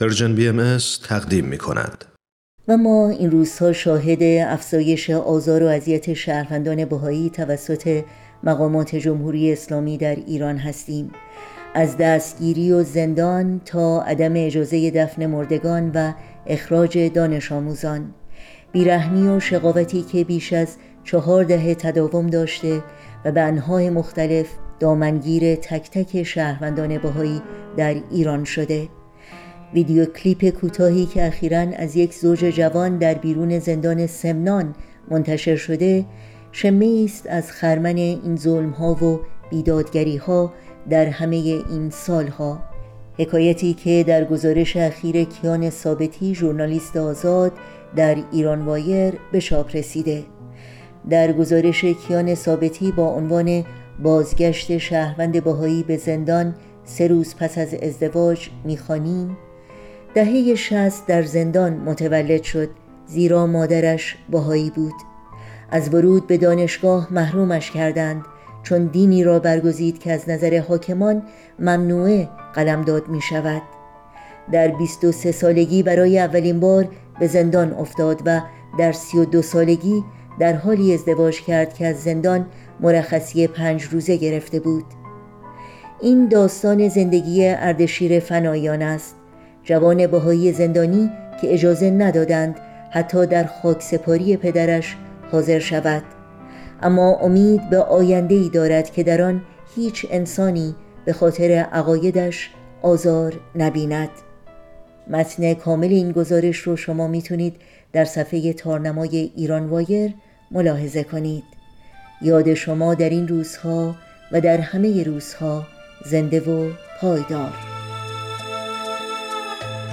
Persian BM تقدیم می کند. و ما این روزها شاهد افزایش آزار و اذیت شهروندان بهایی توسط مقامات جمهوری اسلامی در ایران هستیم. از دستگیری و زندان تا عدم اجازه دفن مردگان و اخراج دانش آموزان. بیرحمی و شقاوتی که بیش از چهار دهه تداوم داشته و به انحای مختلف دامنگیر تک تک شهروندان بهایی در ایران شده. ویدیو کلیپ کوتاهی که اخیرا از یک زوج جوان در بیرون زندان سمنان منتشر شده شمه است از خرمن این ظلم ها و بیدادگری ها در همه این سالها. حکایتی که در گزارش اخیر کیان ثابتی ژورنالیست آزاد در ایران وایر به شاپ رسیده. در گزارش کیان ثابتی با عنوان بازگشت شهروند باهایی به زندان سه روز پس از ازدواج می‌خوانیم. دهه شست در زندان متولد شد زیرا مادرش باهایی بود. از ورود به دانشگاه محرومش کردند چون دینی را برگزید که از نظر حاکمان ممنوعه قلمداد می شود. در 23 سالگی برای اولین بار به زندان افتاد و در 32 سالگی در حالی ازدواج کرد که از زندان مرخصی پنج روزه گرفته بود. این داستان زندگی اردشیر فنایان است. جوان بهایی زندانی که اجازه ندادند حتی در خاک سپاری پدرش حاضر شود. اما امید به آینده ای دارد که در آن هیچ انسانی به خاطر عقایدش آزار نبیند. متن کامل این گزارش رو شما می‌تونید در صفحه تارنمای ایران وایر ملاحظه کنید. یاد شما در این روزها و در همه روزها زنده و پایدار.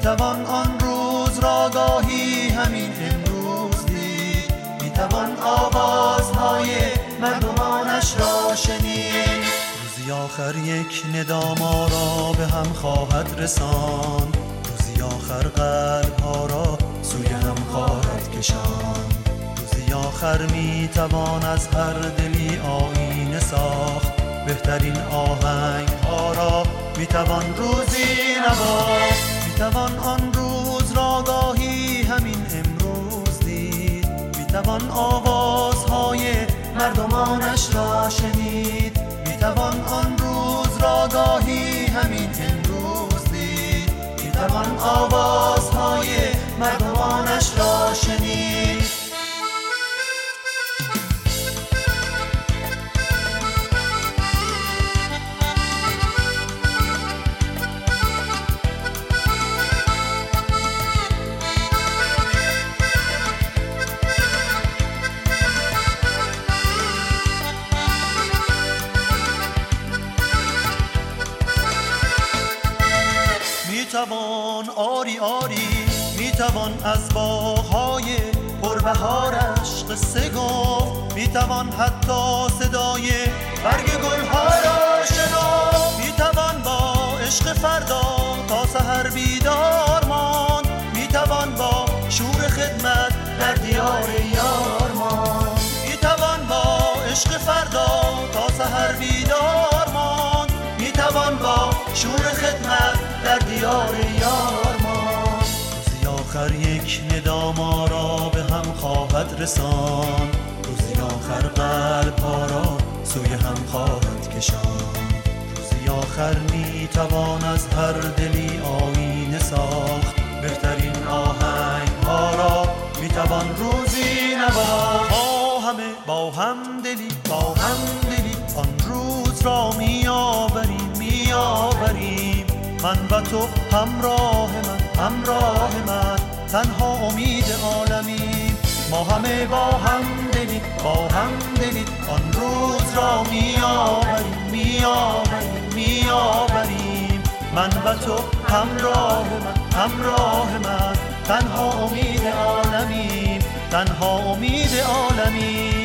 می‌توان آن روز را گاهی همین امروز دید. می‌توان آوازهای مردمانش را شنید. روزی آخر یک نداما را به هم خواهد رسان روزی آخر قلب ها را سوی هم خواهد کشان روزی آخر می‌توان از هر دلی آینه ساخت. بهترین آهنگ ها را می‌توان روزی نواخت. می‌توان آن روز را گاهی همین امروز دید. می‌توان آوازهای مردمانش را شنید. می‌توان آن روز را گاهی همین امروز دید. می‌توان آوازهای می‌توان آری آری می‌توان از باغهای پربهارش قصه گفت می‌توان حتی صدای ندام را به هم خواهد رسان روزی آخر قلب ها را سوی هم خواهد کشان روزی آخر می توان از هر دلی آینه ساخت. بهترین آهنگ ها را می توان روزی نواخت. با همه با هم دلی با هم دلی آن روز را می آوریم می آوریم. من و تو همراه من همراه من. تنها امید عالمی. ما همه با هم دلی با هم دلی آن روز را می آوریم می آوریم می آوریم من و تو همراه من همراه من. تنها امید عالمین تنها امید عالمین